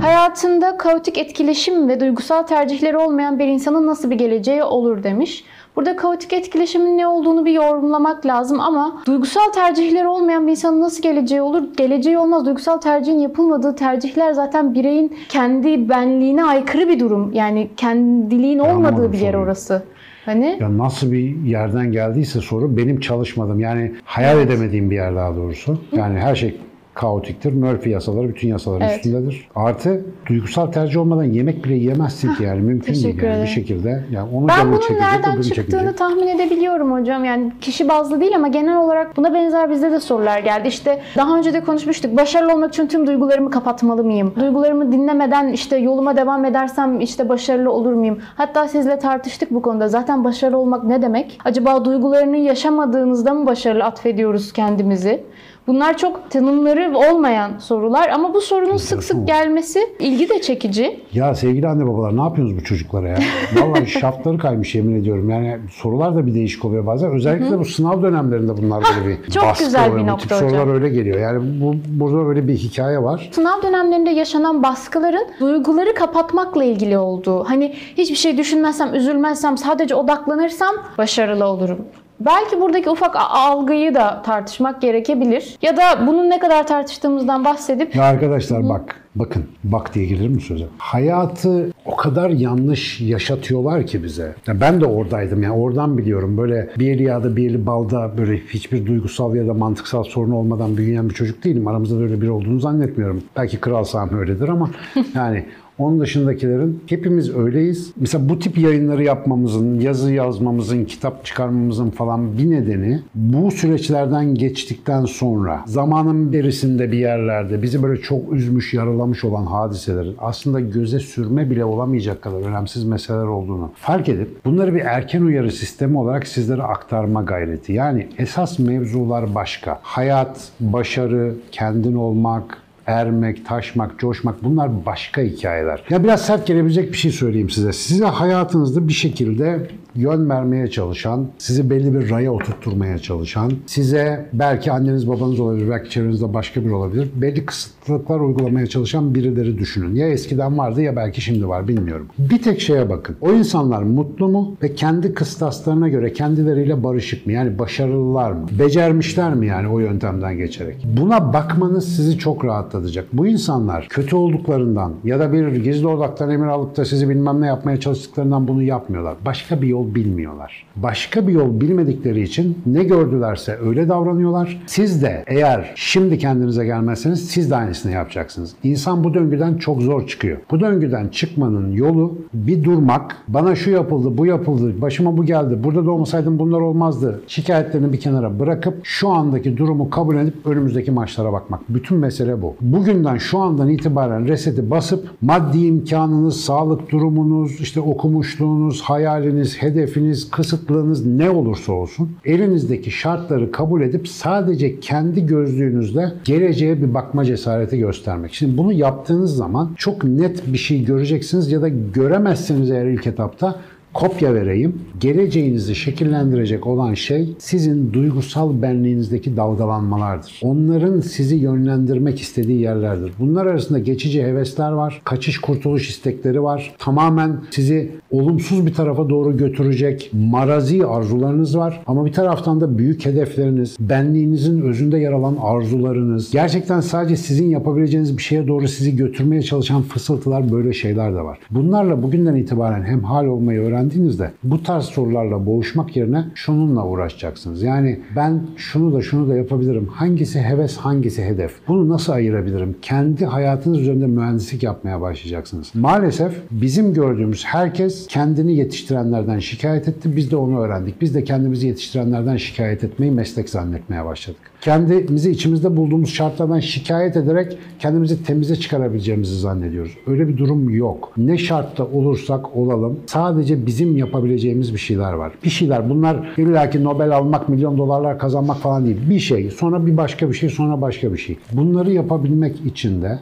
Hayatında kaotik etkileşim ve duygusal tercihleri olmayan bir insanın nasıl bir geleceği olur demiş. Burada kaotik etkileşimin ne olduğunu bir yorumlamak lazım ama duygusal tercihleri olmayan bir insanın nasıl geleceği olur? Geleceği olmaz. Duygusal tercihin yapılmadığı tercihler zaten bireyin kendi benliğine aykırı bir durum. Yani kendiliğin olmadığı bir yer orası. Hani Ya nasıl bir yerden geldiyse soru benim çalışmadığım yani hayal edemediğim bir yer daha doğrusu. Yani her şey kaotiktir. Murphy yasaları bütün yasaların Evet. üstündedir. Artı duygusal tercih olmadan yemek bile yiyemezsin ki yani mümkün değil yani bir şekilde. Yani onu Ben bunun çekecek, nereden çıktığını çekecek. tahmin edebiliyorum hocam. Yani kişi bazlı değil ama genel olarak buna benzer bizde de sorular geldi. İşte daha önce de konuşmuştuk. Başarılı olmak için tüm duygularımı kapatmalı mıyım? Duygularımı dinlemeden işte yoluma devam edersem işte başarılı olur muyum? Hatta sizle tartıştık bu konuda. Zaten başarılı olmak ne demek? Acaba duygularını yaşamadığınızda mı başarılı atfediyoruz kendimizi? Bunlar çok tanımları olmayan sorular ama bu sorunun sık sık gelmesi ilgi de çekici. Ya sevgili anne babalar ne yapıyorsunuz bu çocuklara ya? Vallahi şaftları kaymış yemin ediyorum. Yani sorular da bir değişik oluyor bazen. Özellikle bu sınav dönemlerinde bunlar böyle bir çok baskı güzel bir oluyor. Bu nokta tip sorular hocam. öyle geliyor. Yani bu burada böyle bir hikaye var. Sınav dönemlerinde yaşanan baskıların duyguları kapatmakla ilgili olduğu. Hani hiçbir şey düşünmezsem, üzülmezsem, sadece odaklanırsam başarılı olurum. Belki buradaki ufak algıyı da tartışmak gerekebilir. Ya da bunun ne kadar tartıştığımızdan bahsedip Ya arkadaşlar bak, bakın, bak diye gelir mi söze? Hayatı o kadar yanlış yaşatıyorlar ki bize. Ya ben de oradaydım yani oradan biliyorum. Böyle bir eli yağda bir eli balda böyle hiçbir duygusal ya da mantıksal sorun olmadan büyüyen bir çocuk değilim. Aramızda da öyle biri olduğunu zannetmiyorum. Belki Kral Sami öyledir ama yani onun dışındakilerin hepimiz öyleyiz. Mesela bu tip yayınları yapmamızın, yazı yazmamızın, kitap çıkarmamızın falan bir nedeni bu süreçlerden geçtikten sonra zamanın berisinde bir yerlerde bizi böyle çok üzmüş, yaralamış olan hadiselerin aslında göze sürme bile olamayacak kadar önemsiz meseleler olduğunu fark edip bunları bir erken uyarı sistemi olarak sizlere aktarma gayreti. Yani esas mevzular başka. Hayat, başarı, kendin olmak, ermek, taşmak, coşmak bunlar başka hikayeler. Ya biraz sert gelebilecek bir şey söyleyeyim size. Size hayatınızda bir şekilde yön vermeye çalışan, sizi belli bir raya oturtturmaya çalışan, size belki anneniz babanız olabilir, belki çevrenizde başka biri olabilir. Belli kısıtlıklar uygulamaya çalışan birileri düşünün. Ya eskiden vardı ya belki şimdi var bilmiyorum. Bir tek şeye bakın. O insanlar mutlu mu ve kendi kıstaslarına göre kendileriyle barışık mı? Yani başarılılar mı? Becermişler mi yani o yöntemden geçerek? Buna bakmanız sizi çok rahatlatacak. Bu insanlar kötü olduklarından ya da bir gizli odaktan emir alıp da sizi bilmem ne yapmaya çalıştıklarından bunu yapmıyorlar. Başka bir yol bilmiyorlar. Başka bir yol bilmedikleri için ne gördülerse öyle davranıyorlar. Siz de eğer şimdi kendinize gelmezseniz siz de aynısını yapacaksınız. İnsan bu döngüden çok zor çıkıyor. Bu döngüden çıkmanın yolu bir durmak, bana şu yapıldı, bu yapıldı, başıma bu geldi, burada da olmasaydım bunlar olmazdı. Şikayetlerini bir kenara bırakıp şu andaki durumu kabul edip önümüzdeki maçlara bakmak. Bütün mesele bu. Bugünden şu andan itibaren reseti basıp maddi imkanınız, sağlık durumunuz, işte okumuşluğunuz, hayaliniz, hedefiniz, kısıtlığınız ne olursa olsun elinizdeki şartları kabul edip sadece kendi gözlüğünüzle geleceğe bir bakma cesareti göstermek. Şimdi bunu yaptığınız zaman çok net bir şey göreceksiniz ya da göremezseniz eğer ilk etapta kopya vereyim. Geleceğinizi şekillendirecek olan şey sizin duygusal benliğinizdeki dalgalanmalardır. Onların sizi yönlendirmek istediği yerlerdir. Bunlar arasında geçici hevesler var, kaçış kurtuluş istekleri var. Tamamen sizi olumsuz bir tarafa doğru götürecek marazi arzularınız var. Ama bir taraftan da büyük hedefleriniz, benliğinizin özünde yer alan arzularınız, gerçekten sadece sizin yapabileceğiniz bir şeye doğru sizi götürmeye çalışan fısıltılar böyle şeyler de var. Bunlarla bugünden itibaren hem hal olmayı öğrendiğinizde bu tarz sorularla boğuşmak yerine şununla uğraşacaksınız. Yani ben şunu da şunu da yapabilirim. Hangisi heves, hangisi hedef? Bunu nasıl ayırabilirim? Kendi hayatınız üzerinde mühendislik yapmaya başlayacaksınız. Maalesef bizim gördüğümüz herkes kendini yetiştirenlerden şikayet etti. Biz de onu öğrendik. Biz de kendimizi yetiştirenlerden şikayet etmeyi meslek zannetmeye başladık. Kendimizi içimizde bulduğumuz şartlardan şikayet ederek kendimizi temize çıkarabileceğimizi zannediyoruz. Öyle bir durum yok. Ne şartta olursak olalım sadece bizim yapabileceğimiz bir şeyler var. Bir şeyler bunlar illaki Nobel almak, milyon dolarlar kazanmak falan değil. Bir şey, sonra bir başka bir şey, sonra başka bir şey. Bunları yapabilmek için de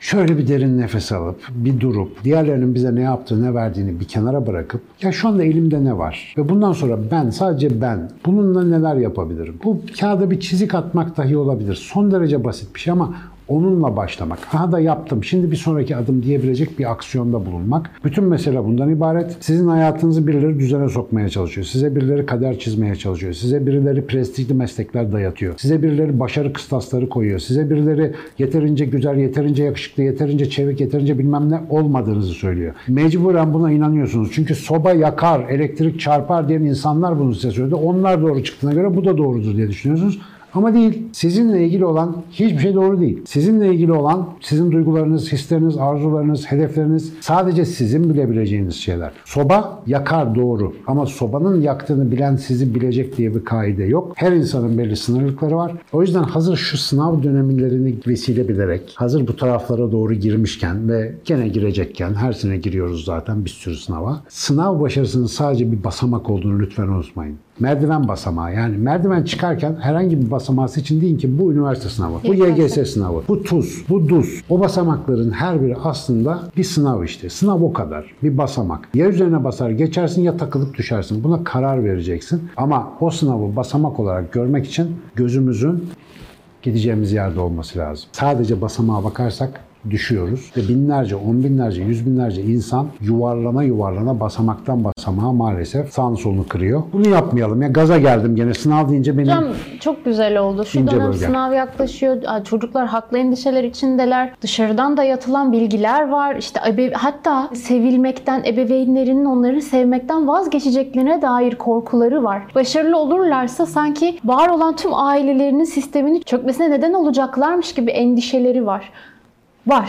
şöyle bir derin nefes alıp, bir durup, diğerlerinin bize ne yaptığı, ne verdiğini bir kenara bırakıp, ya şu anda elimde ne var? Ve bundan sonra ben, sadece ben, bununla neler yapabilirim? Bu kağıda bir çizik atmak dahi olabilir. Son derece basit bir şey ama onunla başlamak. Aha da yaptım. Şimdi bir sonraki adım diyebilecek bir aksiyonda bulunmak. Bütün mesele bundan ibaret. Sizin hayatınızı birileri düzene sokmaya çalışıyor. Size birileri kader çizmeye çalışıyor. Size birileri prestijli meslekler dayatıyor. Size birileri başarı kıstasları koyuyor. Size birileri yeterince güzel, yeterince yakışıklı, yeterince çevik, yeterince bilmem ne olmadığınızı söylüyor. Mecburen buna inanıyorsunuz. Çünkü soba yakar, elektrik çarpar diyen insanlar bunu size söyledi. Onlar doğru çıktığına göre bu da doğrudur diye düşünüyorsunuz. Ama değil. Sizinle ilgili olan hiçbir şey doğru değil. Sizinle ilgili olan sizin duygularınız, hisleriniz, arzularınız, hedefleriniz sadece sizin bilebileceğiniz şeyler. Soba yakar doğru ama sobanın yaktığını bilen sizi bilecek diye bir kaide yok. Her insanın belli sınırlıkları var. O yüzden hazır şu sınav dönemlerini vesile bilerek, hazır bu taraflara doğru girmişken ve gene girecekken, her sene giriyoruz zaten bir sürü sınava. Sınav başarısının sadece bir basamak olduğunu lütfen unutmayın merdiven basamağı. Yani merdiven çıkarken herhangi bir basamağı için deyin ki bu üniversite sınavı, bu YGS sınavı, bu TUS, bu DUS. O basamakların her biri aslında bir sınav işte. Sınav o kadar. Bir basamak. Ya üzerine basar geçersin ya takılıp düşersin. Buna karar vereceksin. Ama o sınavı basamak olarak görmek için gözümüzün gideceğimiz yerde olması lazım. Sadece basamağa bakarsak düşüyoruz ve binlerce, on binlerce, yüz binlerce insan yuvarlana yuvarlana basamaktan basamağa maalesef sağını solunu kırıyor. Bunu yapmayalım. Ya gaza geldim gene sınav deyince benim Hocam çok güzel oldu. Şu dönem bölge. sınav yaklaşıyor. Çocuklar haklı endişeler içindeler. Dışarıdan da yatılan bilgiler var. İşte ebe- hatta sevilmekten, ebeveynlerinin onları sevmekten vazgeçeceklerine dair korkuları var. Başarılı olurlarsa sanki var olan tüm ailelerinin sisteminin çökmesine neden olacaklarmış gibi endişeleri var. Var.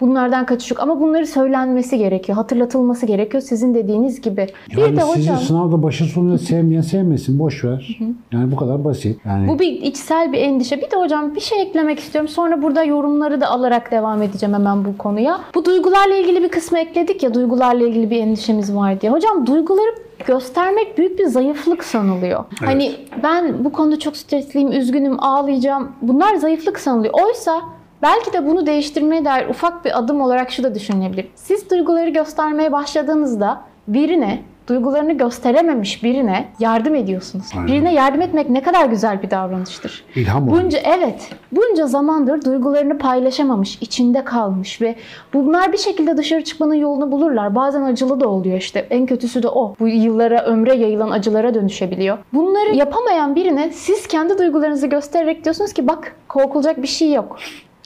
Bunlardan kaçış yok ama bunları söylenmesi gerekiyor, hatırlatılması gerekiyor sizin dediğiniz gibi. yani bir de sizi hocam sınavda başı sonunda sevmeyen sevmesin boş ver. Yani bu kadar basit. Yani Bu bir içsel bir endişe. Bir de hocam bir şey eklemek istiyorum. Sonra burada yorumları da alarak devam edeceğim hemen bu konuya. Bu duygularla ilgili bir kısmı ekledik ya duygularla ilgili bir endişemiz var diye. Hocam duyguları göstermek büyük bir zayıflık sanılıyor. Hani ben bu konuda çok stresliyim, üzgünüm, ağlayacağım. Bunlar zayıflık sanılıyor. Oysa Belki de bunu değiştirmeye dair ufak bir adım olarak şu da düşünülebilir. Siz duyguları göstermeye başladığınızda birine duygularını gösterememiş birine yardım ediyorsunuz. Aynen. Birine yardım etmek ne kadar güzel bir davranıştır. ilham. Bunca evet, bunca zamandır duygularını paylaşamamış, içinde kalmış ve bunlar bir şekilde dışarı çıkmanın yolunu bulurlar. Bazen acılı da oluyor işte. En kötüsü de o. Bu yıllara, ömre yayılan acılara dönüşebiliyor. Bunları yapamayan birine siz kendi duygularınızı göstererek diyorsunuz ki bak korkulacak bir şey yok.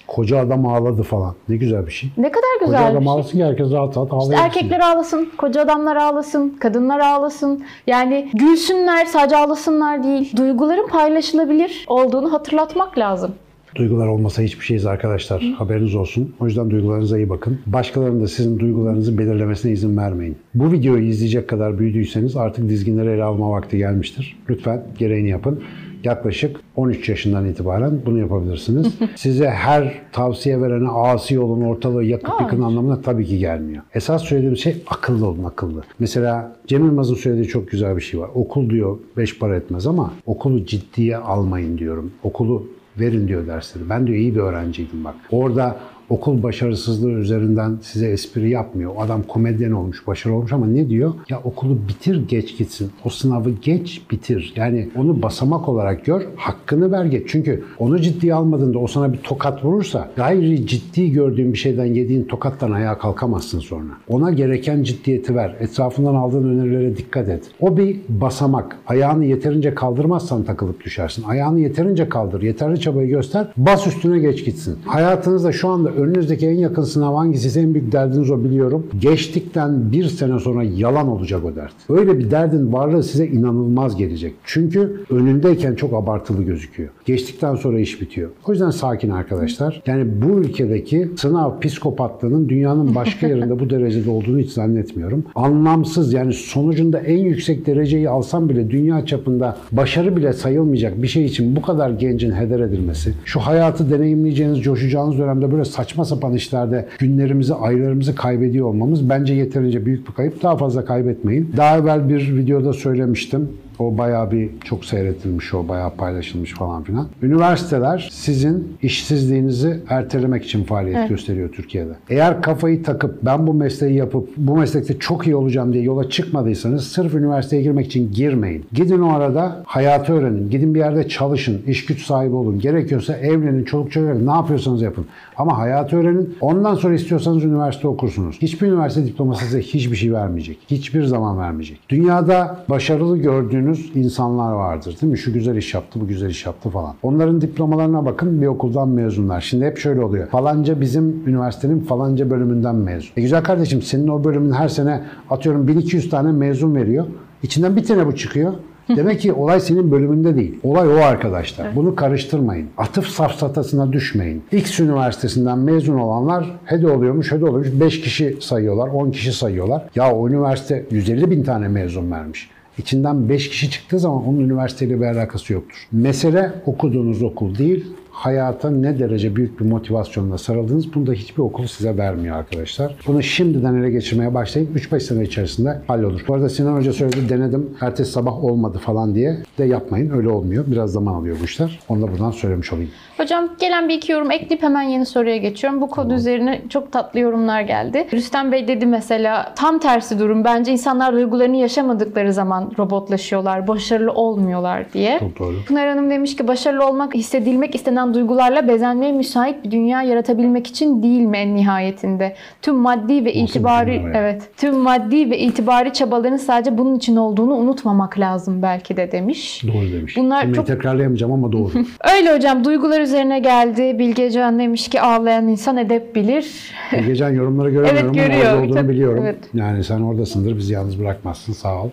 Koca adam ağladı falan. Ne güzel bir şey. Ne kadar Koca güzel bir adam şey. ağlasın ki herkes rahat rahat İşte ağlayabilsin. erkekler ağlasın, koca adamlar ağlasın, kadınlar ağlasın. Yani gülsünler, sadece ağlasınlar değil. Duyguların paylaşılabilir olduğunu hatırlatmak lazım. Duygular olmasa hiçbir şeyiz arkadaşlar. Haberiniz olsun. O yüzden duygularınıza iyi bakın. Başkalarının da sizin duygularınızı belirlemesine izin vermeyin. Bu videoyu izleyecek kadar büyüdüyseniz artık dizginleri ele alma vakti gelmiştir. Lütfen gereğini yapın. Yaklaşık 13 yaşından itibaren bunu yapabilirsiniz. Size her tavsiye verene asi olun, ortalığı yakıp Aa. yıkın anlamına tabii ki gelmiyor. Esas söylediğim şey akıllı olun, akıllı. Mesela Cem Yılmaz'ın söylediği çok güzel bir şey var. Okul diyor beş para etmez ama okulu ciddiye almayın diyorum. Okulu verin diyor dersleri. Ben diyor iyi bir öğrenciydim bak. Orada okul başarısızlığı üzerinden size espri yapmıyor. O adam komedyen olmuş, başarılı olmuş ama ne diyor? Ya okulu bitir geç gitsin. O sınavı geç bitir. Yani onu basamak olarak gör, hakkını ver geç. Çünkü onu ciddiye almadığında o sana bir tokat vurursa gayri ciddi gördüğün bir şeyden yediğin tokattan ayağa kalkamazsın sonra. Ona gereken ciddiyeti ver. Etrafından aldığın önerilere dikkat et. O bir basamak. Ayağını yeterince kaldırmazsan takılıp düşersin. Ayağını yeterince kaldır, yeterli çabayı göster, bas üstüne geç gitsin. Hayatınızda şu anda önünüzdeki en yakın sınav hangisi? En büyük derdiniz o biliyorum. Geçtikten bir sene sonra yalan olacak o dert. Öyle bir derdin varlığı size inanılmaz gelecek. Çünkü önündeyken çok abartılı gözüküyor. Geçtikten sonra iş bitiyor. O yüzden sakin arkadaşlar. Yani bu ülkedeki sınav psikopatlığının dünyanın başka yerinde bu derecede olduğunu hiç zannetmiyorum. Anlamsız yani sonucunda en yüksek dereceyi alsam bile dünya çapında başarı bile sayılmayacak bir şey için bu kadar gencin heder edilmesi, şu hayatı deneyimleyeceğiniz, coşacağınız dönemde böyle saçma sapan işlerde günlerimizi, aylarımızı kaybediyor olmamız bence yeterince büyük bir kayıp. Daha fazla kaybetmeyin. Daha evvel bir videoda söylemiştim. O bayağı bir çok seyretilmiş, o bayağı paylaşılmış falan filan. Üniversiteler sizin işsizliğinizi ertelemek için faaliyet gösteriyor Türkiye'de. Eğer kafayı takıp ben bu mesleği yapıp bu meslekte çok iyi olacağım diye yola çıkmadıysanız sırf üniversiteye girmek için girmeyin. Gidin o arada hayatı öğrenin. Gidin bir yerde çalışın, iş güç sahibi olun. Gerekiyorsa evlenin, çoluk çocuk. Ne yapıyorsanız yapın. Ama hayatı öğrenin. Ondan sonra istiyorsanız üniversite okursunuz. Hiçbir üniversite diploması size hiçbir şey vermeyecek. Hiçbir zaman vermeyecek. Dünyada başarılı gördüğünüz insanlar vardır değil mi? Şu güzel iş yaptı, bu güzel iş yaptı falan. Onların diplomalarına bakın bir okuldan mezunlar. Şimdi hep şöyle oluyor. Falanca bizim üniversitenin falanca bölümünden mezun. E güzel kardeşim senin o bölümün her sene atıyorum 1200 tane mezun veriyor. İçinden bir tane bu çıkıyor. Demek ki olay senin bölümünde değil. Olay o arkadaşlar. Bunu karıştırmayın. Atıf safsatasına düşmeyin. X üniversitesinden mezun olanlar hede oluyormuş, hede oluyormuş. 5 kişi sayıyorlar, 10 kişi sayıyorlar. Ya o üniversite 150 bin tane mezun vermiş. İçinden 5 kişi çıktığı zaman onun üniversiteyle bir alakası yoktur. Mesele okuduğunuz okul değil, hayata ne derece büyük bir motivasyonla sarıldınız bunu da hiçbir okul size vermiyor arkadaşlar. Bunu şimdiden ele geçirmeye başlayın. 3-5 sene içerisinde hallolur. Bu arada Sinan Hoca söyledi denedim ertesi sabah olmadı falan diye de yapmayın. Öyle olmuyor. Biraz zaman alıyor bu işler. Onu da buradan söylemiş olayım. Hocam gelen bir iki yorum ekleyip hemen yeni soruya geçiyorum. Bu kod üzerine çok tatlı yorumlar geldi. Rüstem Bey dedi mesela tam tersi durum. Bence insanlar duygularını yaşamadıkları zaman robotlaşıyorlar, başarılı olmuyorlar diye. Çok doğru. Pınar Hanım demiş ki başarılı olmak hissedilmek istenen duygularla bezenmeye müsait bir dünya yaratabilmek için değil mi en nihayetinde? Tüm maddi ve itibari evet tüm maddi ve itibari çabaların sadece bunun için olduğunu unutmamak lazım belki de demiş. Doğru demiş. Bunlar Cümleyi çok- tekrarlayamayacağım ama doğru. Öyle hocam duygular üzerine geldi. Bilge Can demiş ki ağlayan insan edep bilir. Geçen yorumları göremiyorum Evet, ama görüyor. orada olduğunu Çok- biliyorum. evet. Yani sen oradasındır. Bizi yalnız bırakmazsın. Sağ ol.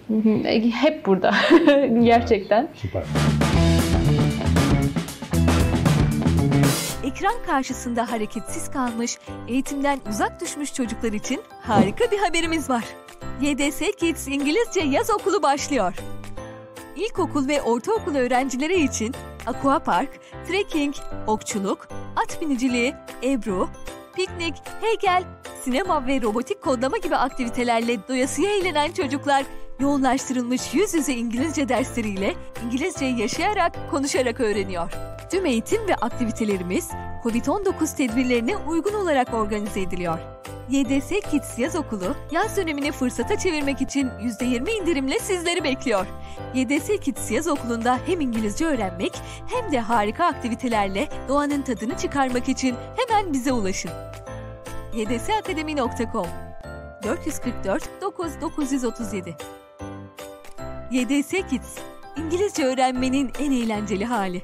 Hep burada gerçekten. Süper. Ekran karşısında hareketsiz kalmış, eğitimden uzak düşmüş çocuklar için harika bir haberimiz var. YDS Kids İngilizce Yaz Okulu başlıyor. İlkokul ve ortaokul öğrencileri için aquapark, trekking, okçuluk, at biniciliği, ebru, piknik, heykel, sinema ve robotik kodlama gibi aktivitelerle doyasıya eğlenen çocuklar yoğunlaştırılmış yüz yüze İngilizce dersleriyle İngilizceyi yaşayarak, konuşarak öğreniyor. Tüm eğitim ve aktivitelerimiz COVID-19 tedbirlerine uygun olarak organize ediliyor. YDS Kids Yaz Okulu, yaz dönemini fırsata çevirmek için %20 indirimle sizleri bekliyor. YDS Kids Yaz Okulu'nda hem İngilizce öğrenmek hem de harika aktivitelerle doğanın tadını çıkarmak için hemen bize ulaşın. ydsakademi.com 444 9937 YDS Kids, İngilizce öğrenmenin en eğlenceli hali.